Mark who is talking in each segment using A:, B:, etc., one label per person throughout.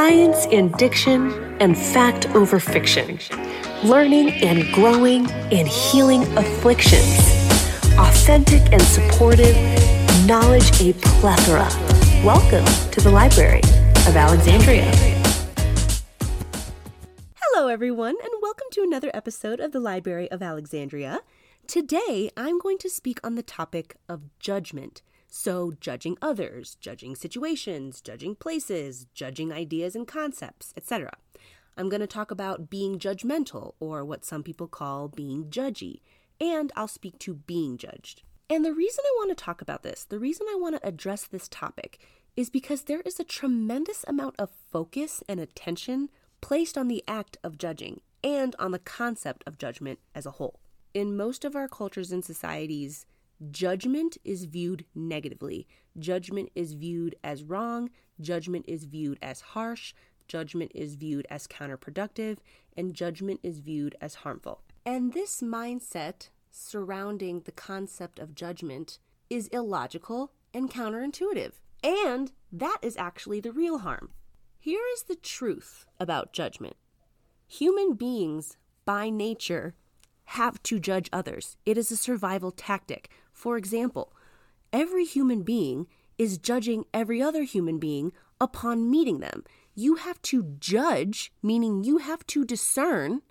A: science and diction, and fact over fiction, learning and growing and healing afflictions, authentic and supportive, knowledge a plethora. Welcome to the Library of Alexandria.
B: Hello, everyone, and welcome to another episode of the Library of Alexandria. Today, I'm going to speak on the topic of judgment. So, judging others, judging situations, judging places, judging ideas and concepts, etc. I'm going to talk about being judgmental, or what some people call being judgy, and I'll speak to being judged. And the reason I want to talk about this, the reason I want to address this topic, is because there is a tremendous amount of focus and attention placed on the act of judging and on the concept of judgment as a whole. In most of our cultures and societies, judgment is viewed negatively. Judgment is viewed as wrong. Judgment is viewed as harsh. Judgment is viewed as counterproductive. And judgment is viewed as harmful. And this mindset surrounding the concept of judgment is illogical and counterintuitive. And that is actually the real harm. Here is the truth about judgment human beings, by nature, have to judge others. It is a survival tactic. For example, every human being is judging every other human being upon meeting them. You have to judge, meaning you have to discern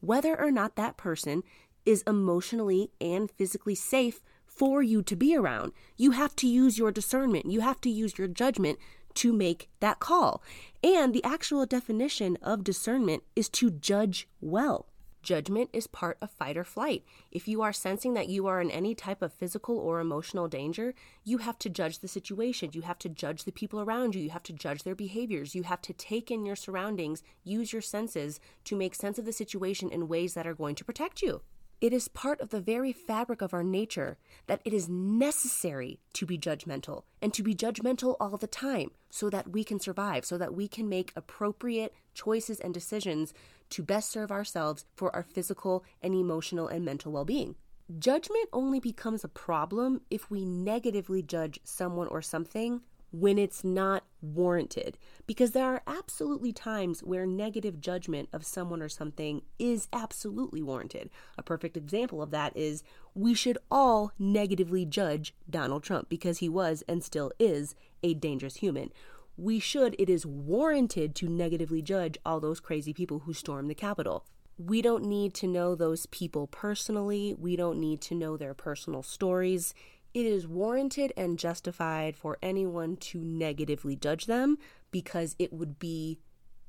B: whether or not that person is emotionally and physically safe for you to be around. You have to use your discernment, you have to use your judgment to make that call. And the actual definition of discernment is to judge well. Judgment is part of fight or flight. If you are sensing that you are in any type of physical or emotional danger, you have to judge the situation. You have to judge the people around you. You have to judge their behaviors. You have to take in your surroundings, use your senses to make sense of the situation in ways that are going to protect you. It is part of the very fabric of our nature that it is necessary to be judgmental and to be judgmental all the time so that we can survive, so that we can make appropriate choices and decisions to best serve ourselves for our physical and emotional and mental well being. Judgment only becomes a problem if we negatively judge someone or something when it's not warranted. Because there are absolutely times where negative judgment of someone or something is absolutely warranted. A perfect example of that is we should all negatively judge Donald Trump because he was and still is a dangerous human. We should, it is warranted to negatively judge all those crazy people who stormed the Capitol. We don't need to know those people personally. We don't need to know their personal stories it is warranted and justified for anyone to negatively judge them because it would be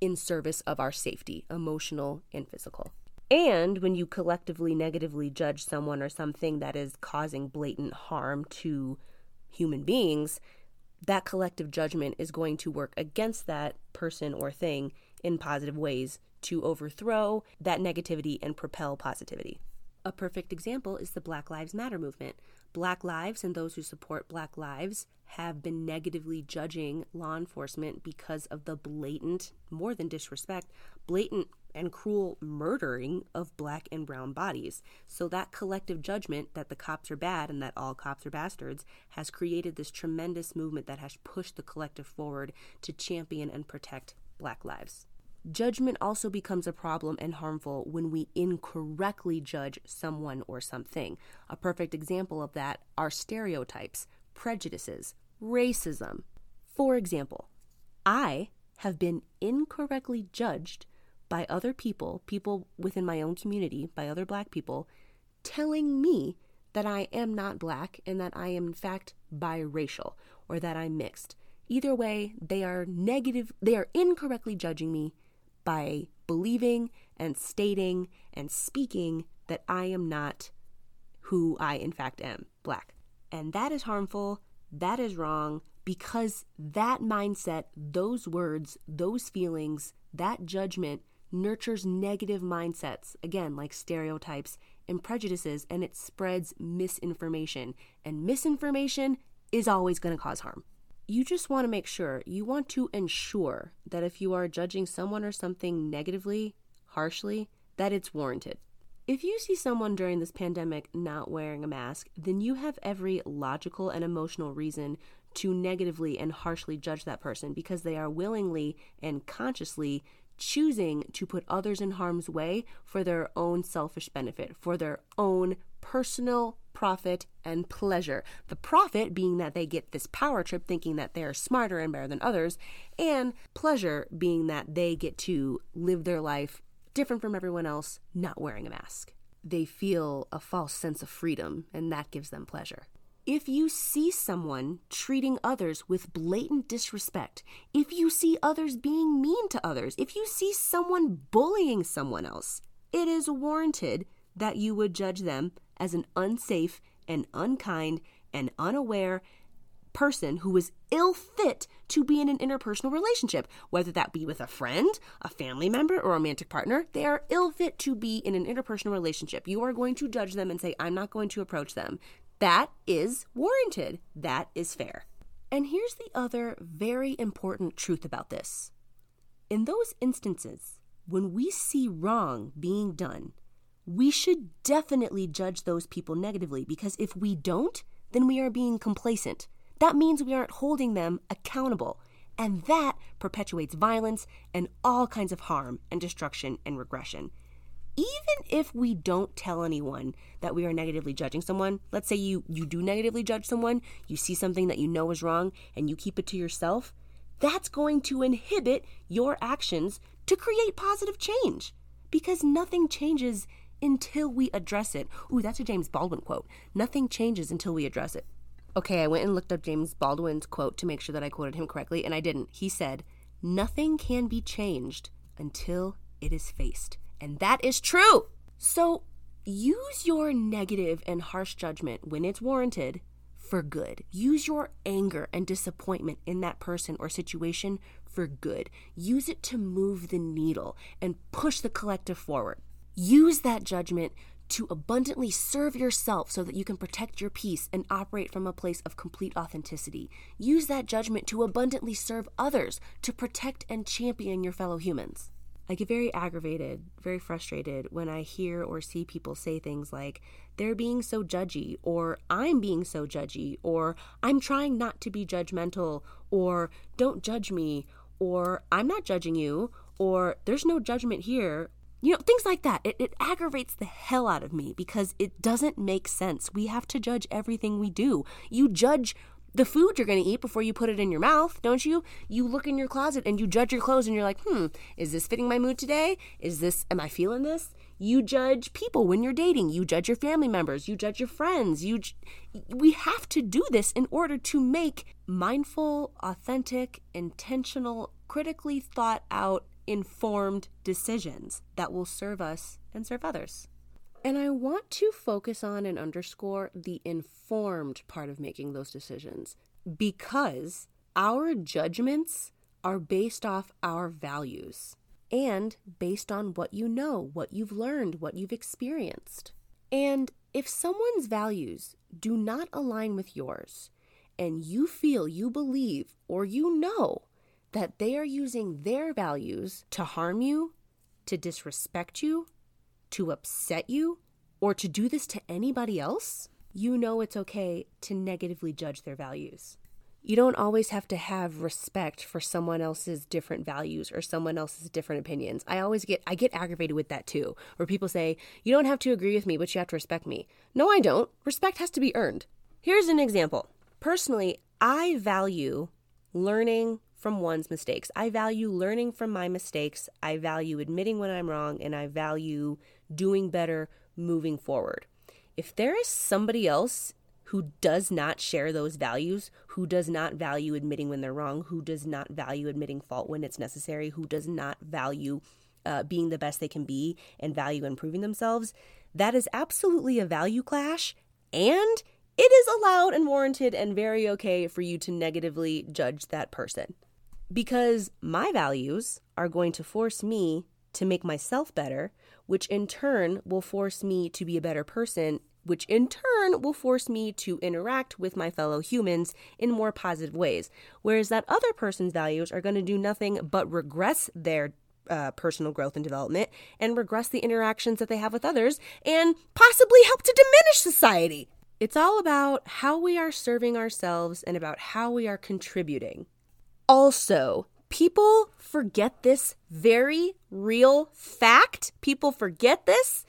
B: in service of our safety, emotional and physical. And when you collectively negatively judge someone or something that is causing blatant harm to human beings, that collective judgment is going to work against that person or thing in positive ways to overthrow that negativity and propel positivity. A perfect example is the Black Lives Matter movement. Black lives and those who support Black lives have been negatively judging law enforcement because of the blatant, more than disrespect, blatant and cruel murdering of black and brown bodies. So that collective judgment that the cops are bad and that all cops are bastards has created this tremendous movement that has pushed the collective forward to champion and protect black lives. Judgment also becomes a problem and harmful when we incorrectly judge someone or something. A perfect example of that are stereotypes, prejudices, racism. For example, I have been incorrectly judged by other people, people within my own community, by other black people, telling me that I am not black and that I am in fact biracial or that I'm mixed. Either way, they are negative, they are incorrectly judging me by believing and stating and speaking that I am not who I in fact am, black. And that is harmful, that is wrong, because that mindset, those words, those feelings, that judgment nurtures negative mindsets, again, like stereotypes and prejudices, and it spreads misinformation. And misinformation is always going to cause harm you just want to make sure, you want to ensure that if you are judging someone or something negatively, harshly, that it's warranted. If you see someone during this pandemic not wearing a mask, then you have every logical and emotional reason to negatively and harshly judge that person because they are willingly and consciously choosing to put others in harm's way for their own selfish benefit, for their own personal profit and pleasure. The profit being that they get this power trip thinking that they're smarter and better than others, and pleasure being that they get to live their life different from everyone else, not wearing a mask. They feel a false sense of freedom, and that gives them pleasure. If you see someone treating others with blatant disrespect, if you see others being mean to others, if you see someone bullying someone else, it is warranted that you would judge them as an unsafe and unkind and unaware person who is ill fit to be in an interpersonal relationship, whether that be with a friend, a family member, or a romantic partner. They are ill fit to be in an interpersonal relationship. You are going to judge them and say, I'm not going to approach them. That is warranted. That is fair. And here's the other very important truth about this. In those instances, when we see wrong being done, we should definitely judge those people negatively because if we don't, then we are being complacent. That means we aren't holding them accountable. And that perpetuates violence and all kinds of harm and destruction and regression even if we don't tell anyone that we are negatively judging someone let's say you you do negatively judge someone you see something that you know is wrong and you keep it to yourself that's going to inhibit your actions to create positive change. Because nothing changes until we address it. Ooh that's a james baldwin quote. Nothing changes until we address it. Okay i went and looked up james baldwin's quote to make sure that i quoted him correctly and i didn't. He said nothing can be changed until it is faced and that is true. So use your negative and harsh judgment when it's warranted for good. Use your anger and disappointment in that person or situation for good. Use it to move the needle and push the collective forward. Use that judgment to abundantly serve yourself so that you can protect your peace and operate from a place of complete authenticity. Use that judgment to abundantly serve others to protect and champion your fellow humans. I get very aggravated, very frustrated when I hear or see people say things like, they're being so judgy, or I'm being so judgy, or I'm trying not to be judgmental, or don't judge me, or I'm not judging you, or there's no judgment here. You know, things like that. It, it aggravates the hell out of me because it doesn't make sense. We have to judge everything we do. You judge the food you're going to eat before you put it in your mouth, don't you? You look in your closet and you judge your clothes and you're like, hmm, is this fitting my mood today? Is this, am I feeling this? You judge people when you're dating. You judge your family members. You judge your friends. You, we have to do this in order to make mindful, authentic, intentional, critically thought out, informed decisions that will serve us and serve others. And I want to focus on and underscore the informed part of making those decisions because our judgments are based off our values and based on what you know, what you've learned, what you've experienced. And if someone's values do not align with yours, and you feel, you believe, or you know that they are using their values to harm you, to disrespect you, to upset you, or to do this to anybody else, you know it's okay to negatively judge their values. You don't always have to have respect for someone else's different values or someone else's different opinions. I always get I get aggravated with that too, where people say, "You don't have to agree with me, but you have to respect me." No, I don't. Respect has to be earned. Here's an example. Personally, I value learning from one's mistakes. I value learning from my mistakes. I value admitting when I'm wrong, and I value doing better moving forward. If there is somebody else who does not share those values, who does not value admitting when they're wrong, who does not value admitting fault when it's necessary, who does not value uh, being the best they can be and value improving themselves, that is absolutely a value clash and it is allowed and warranted and very okay for you to negatively judge that person because my values are going to force me to make myself better, which in turn will force me to be a better person, which in turn will force me to interact with my fellow humans in more positive ways. Whereas that other person's values are going to do nothing but regress their uh, personal growth and development and regress the interactions that they have with others and possibly help to diminish society. It's all about how we are serving ourselves and about how we are contributing. Also, people forget this very real fact. People forget this.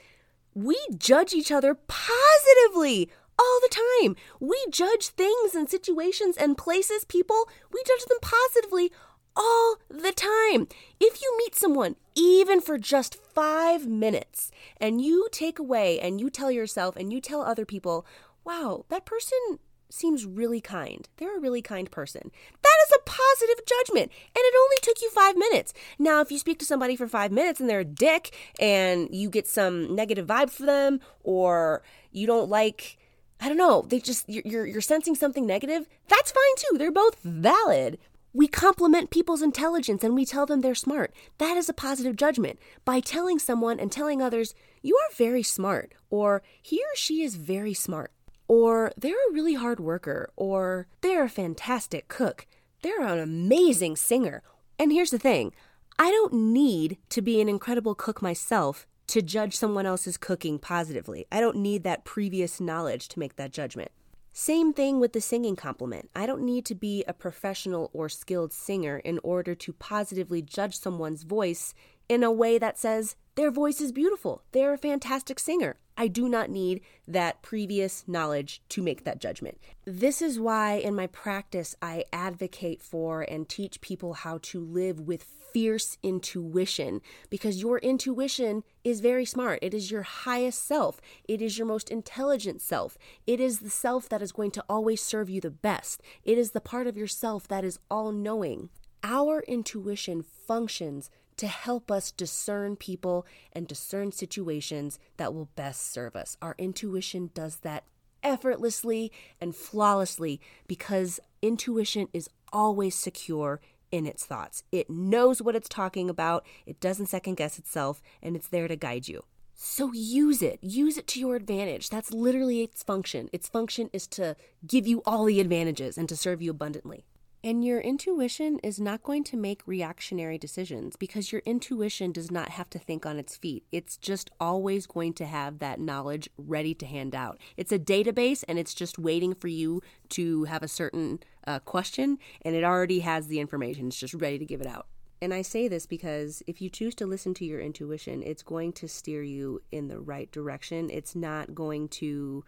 B: We judge each other positively all the time. We judge things and situations and places, people, we judge them positively all the time. If you meet someone, even for just five minutes, and you take away and you tell yourself and you tell other people, wow, that person seems really kind. They're a really kind person. That is a positive judgment. And it only took you five minutes. Now, if you speak to somebody for five minutes and they're a dick and you get some negative vibe for them or you don't like, I don't know, they just, you're, you're sensing something negative, that's fine too. They're both valid. We compliment people's intelligence and we tell them they're smart. That is a positive judgment. By telling someone and telling others, you are very smart, or he or she is very smart, or they're a really hard worker, or they're a fantastic cook, they're an amazing singer. And here's the thing I don't need to be an incredible cook myself to judge someone else's cooking positively. I don't need that previous knowledge to make that judgment. Same thing with the singing compliment. I don't need to be a professional or skilled singer in order to positively judge someone's voice in a way that says their voice is beautiful. They're a fantastic singer. I do not need that previous knowledge to make that judgment. This is why, in my practice, I advocate for and teach people how to live with fierce intuition because your intuition is very smart. It is your highest self, it is your most intelligent self. It is the self that is going to always serve you the best. It is the part of yourself that is all knowing. Our intuition functions to help us discern people and discern situations that will best serve us. Our intuition does that effortlessly and flawlessly because intuition is always secure in its thoughts. It knows what it's talking about, it doesn't second guess itself, and it's there to guide you. So use it. Use it to your advantage. That's literally its function. Its function is to give you all the advantages and to serve you abundantly. And your intuition is not going to make reactionary decisions because your intuition does not have to think on its feet. It's just always going to have that knowledge ready to hand out. It's a database and it's just waiting for you to have a certain uh, question and it already has the information. It's just ready to give it out. And I say this because if you choose to listen to your intuition, it's going to steer you in the right direction. It's not going to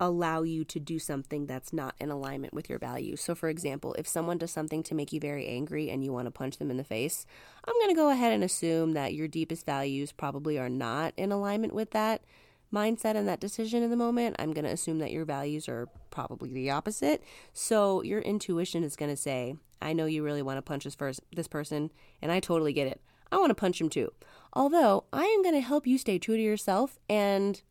B: allow you to do something that's not in alignment with your values. So, for example, if someone does something to make you very angry and you want to punch them in the face, I'm going to go ahead and assume that your deepest values probably are not in alignment with that mindset and that decision in the moment. I'm going to assume that your values are probably the opposite. So, your intuition is going to say, I know you really want to punch this, first, this person, and I totally get it. I want to punch him too. Although, I am going to help you stay true to yourself and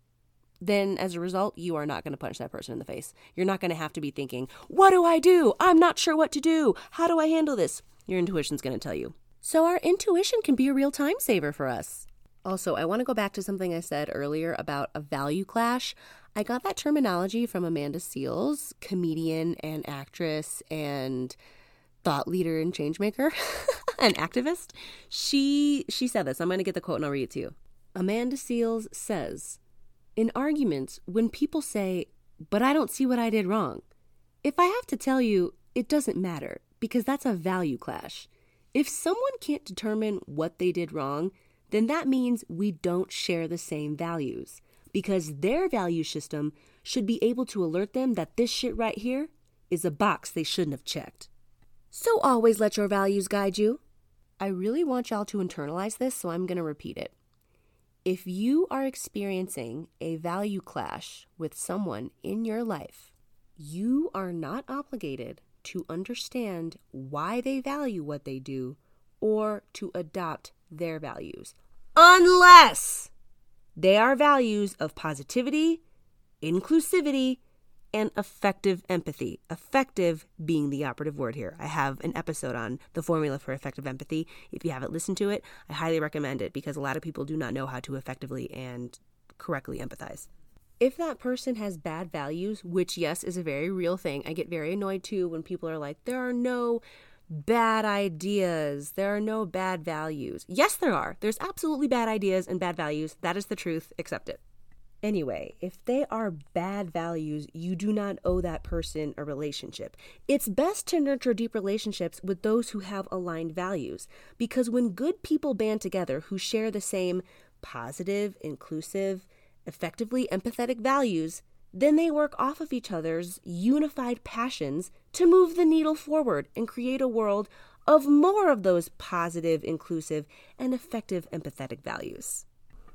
B: then as a result, you are not going to punch that person in the face. You're not going to have to be thinking, What do I do? I'm not sure what to do. How do I handle this? Your intuition's going to tell you. So, our intuition can be a real time saver for us. Also, I want to go back to something I said earlier about a value clash. I got that terminology from Amanda Seales, comedian and actress and thought leader and changemaker, an activist. She she said this. I'm going to get the quote and I'll read it to you. Amanda Seales says, in arguments, when people say, but I don't see what I did wrong, if I have to tell you, it doesn't matter because that's a value clash. If someone can't determine what they did wrong, then that means we don't share the same values because their value system should be able to alert them that this shit right here is a box they shouldn't have checked. So always let your values guide you. I really want y'all to internalize this, so I'm going to repeat it. If you are experiencing a value clash with someone in your life, you are not obligated to understand why they value what they do or to adopt their values, unless they are values of positivity, inclusivity, and effective empathy. Effective being the operative word here. I have an episode on the formula for effective empathy. If you haven't listened to it, I highly recommend it because a lot of people do not know how to effectively and correctly empathize. If that person has bad values, which, yes, is a very real thing, I get very annoyed too when people are like, there are no bad ideas. There are no bad values. Yes, there are. There's absolutely bad ideas and bad values. That is the truth. Accept it. Anyway, if they are bad values, you do not owe that person a relationship. It's best to nurture deep relationships with those who have aligned values because when good people band together who share the same positive, inclusive, effectively empathetic values, then they work off of each other's unified passions to move the needle forward and create a world of more of those positive, inclusive, and effective empathetic values.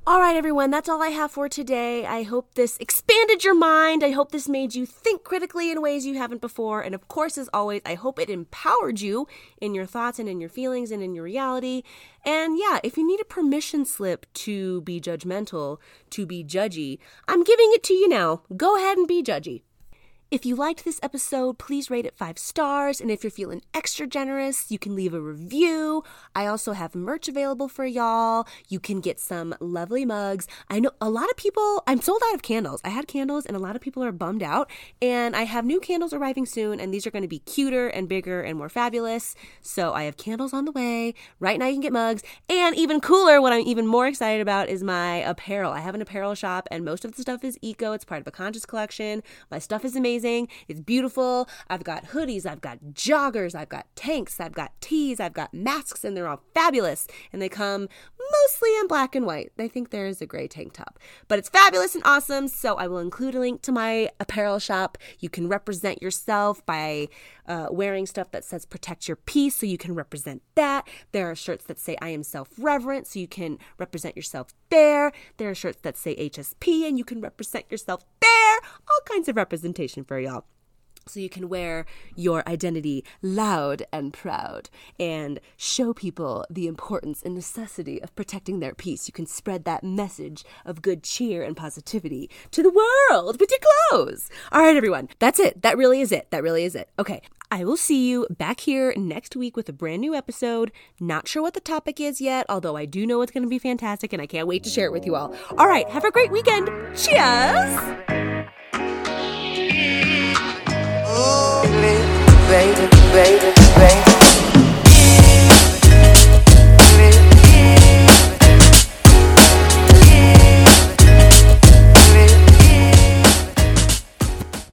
B: All right, everyone, that's all I have for today. I hope this expanded your mind. I hope this made you think critically in ways you haven't before. And of course, as always, I hope it empowered you in your thoughts and in your feelings and in your reality. And yeah, if you need a permission slip to be judgmental, to be judgy, I'm giving it to you now. Go ahead and be judgy. If you liked this episode, please rate it five stars. And if you're feeling extra generous, you can leave a review. I also have merch available for y'all. You can get some lovely mugs. I know a lot of people, I'm sold out of candles. I had candles and a lot of people are bummed out. And I have new candles arriving soon, and these are going to be cuter and bigger and more fabulous. So I have candles on the way. Right now, you can get mugs. And even cooler, what I'm even more excited about is my apparel. I have an apparel shop, and most of the stuff is eco. It's part of a conscious collection. My stuff is amazing amazing. It's beautiful. I've got hoodies, I've got joggers, I've got tanks, I've got tees, I've got masks, and they're all fabulous. And they come mostly in black and white. I think there is a gray tank top, but it's fabulous and awesome. So I will include a link to my apparel shop. You can represent yourself by uh, wearing stuff that says protect your peace, so you can represent that. There are shirts that say I am self reverent, so you can represent yourself there. There are shirts that say HSP, and you can represent yourself there. All kinds of representation for y'all so you can wear your identity loud and proud and show people the importance and necessity of protecting their peace. You can spread that message of good cheer and positivity to the world with your clothes. All right, everyone, that's it. That really is it. That really is it. Okay, I will see you back here next week with a brand new episode. Not sure what the topic is yet, although I do know it's going to be fantastic and I can't wait to share it with you all. All right, have a great weekend. Cheers!
C: baby, baby.